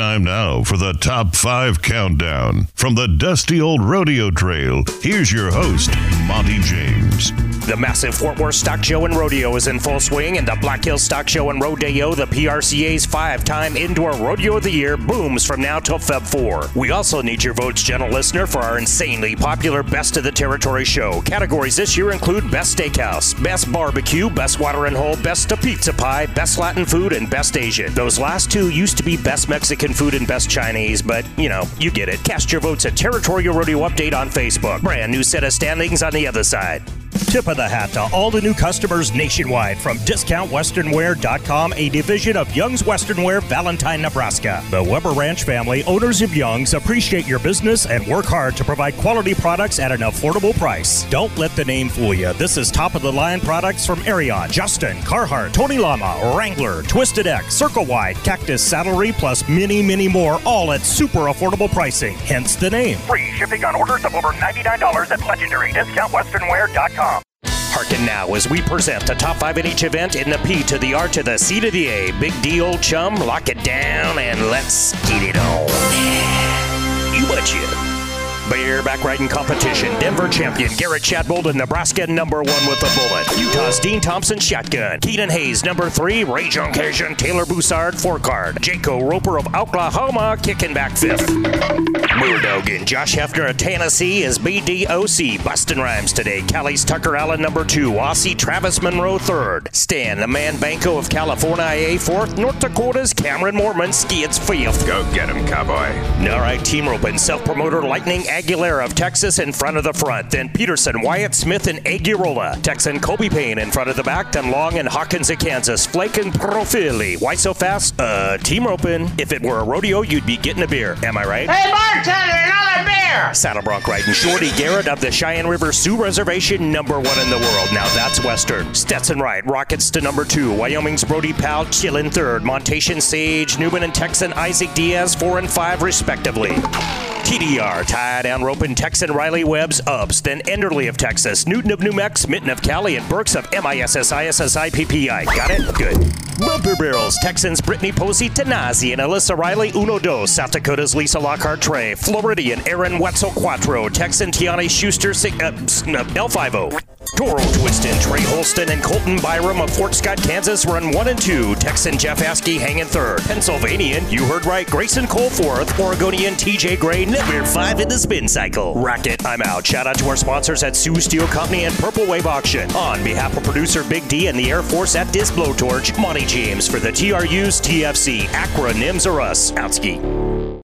Time now for the Top 5 Countdown. From the dusty old rodeo trail, here's your host, Monte James. The massive Fort Worth Stock Show and Rodeo is in full swing, and the Black Hills Stock Show and Rodeo, the PRCA's five time indoor rodeo of the year, booms from now till Feb 4. We also need your votes, gentle listener, for our insanely popular Best of the Territory show. Categories this year include Best Steakhouse, Best Barbecue, Best Watering Hole, Best of Pizza Pie, Best Latin Food, and Best Asian. Those last two used to be Best Mexican Food and Best Chinese, but you know, you get it. Cast your votes at Territorial Rodeo Update on Facebook. Brand new set of standings on the other side. Tip of the hat to all the new customers nationwide from DiscountWesternwear.com, a division of Young's Western Wear, Valentine, Nebraska. The Weber Ranch family, owners of Young's, appreciate your business and work hard to provide quality products at an affordable price. Don't let the name fool you. This is top of the line products from Ariat, Justin, Carhartt, Tony Lama, Wrangler, Twisted X, Circle Wide, Cactus Saddlery, plus many, many more, all at super affordable pricing. Hence the name. Free shipping on orders of over $99 at legendary discountwesternwear.com. Hearken now as we present the top five in each event in the P to the R to the C to the A. Big D, old chum, lock it down and let's get it on. You betcha. Bareback riding competition. Denver champion Garrett Shadbolt in Nebraska number one with a bullet. Utah's Dean Thompson shotgun. Keaton Hayes number three. Ray John Cajun. Taylor Broussard four card. Jayco Roper of Oklahoma kicking back fifth. Moordogan Josh Hefner of Tennessee is BDOC. Bustin' Rhymes today. Callie's Tucker Allen number two. Aussie Travis Monroe third. Stan the man Banco of California A fourth. North Dakota's Cameron Morman skids fifth. Go get him, cowboy. All right, team roping. Self promoter Lightning Aguilera of Texas in front of the front. Then Peterson, Wyatt Smith, and Aguirola. Texan Kobe Payne in front of the back. Then Long and Hawkins of Kansas. Flake and Profili. Why so fast? Uh, team roping. If it were a rodeo, you'd be getting a beer. Am I right? Hey, bartender, another beer! Saddle Bronc riding Shorty Garrett of the Cheyenne River Sioux Reservation, number one in the world. Now that's Western. Stetson Wright, Rockets to number two. Wyoming's Brody Powell, chillin' third. Montation Sage, Newman and Texan Isaac Diaz, four and five, respectively. TDR, tie down roping Texan Riley Webb's Ups, then Enderley of Texas, Newton of New Mex, Mitten of Cali, and Burks of MISSISSIPPI. Got it? Good. Bumper Barrels, Texans Brittany Pozzi, Tonozzi, and Alyssa Riley, Uno Dos, South Dakota's Lisa Lockhart Trey, Floridian Aaron Wetzel Quattro, Texan Tiany Schuster, uh, L50. Toro Twiston, Trey Holston, and Colton Byram of Fort Scott, Kansas run one and two. Texan Jeff Askey hanging third. Pennsylvanian, you heard right, Grayson Cole fourth. Oregonian TJ Gray, number five in the spin cycle. Racket, I'm out. Shout out to our sponsors at Sioux Steel Company and Purple Wave Auction. On behalf of producer Big D and the Air Force at Disc Blowtorch, Monte James for the TRU's TFC. Acronyms are us. Outski.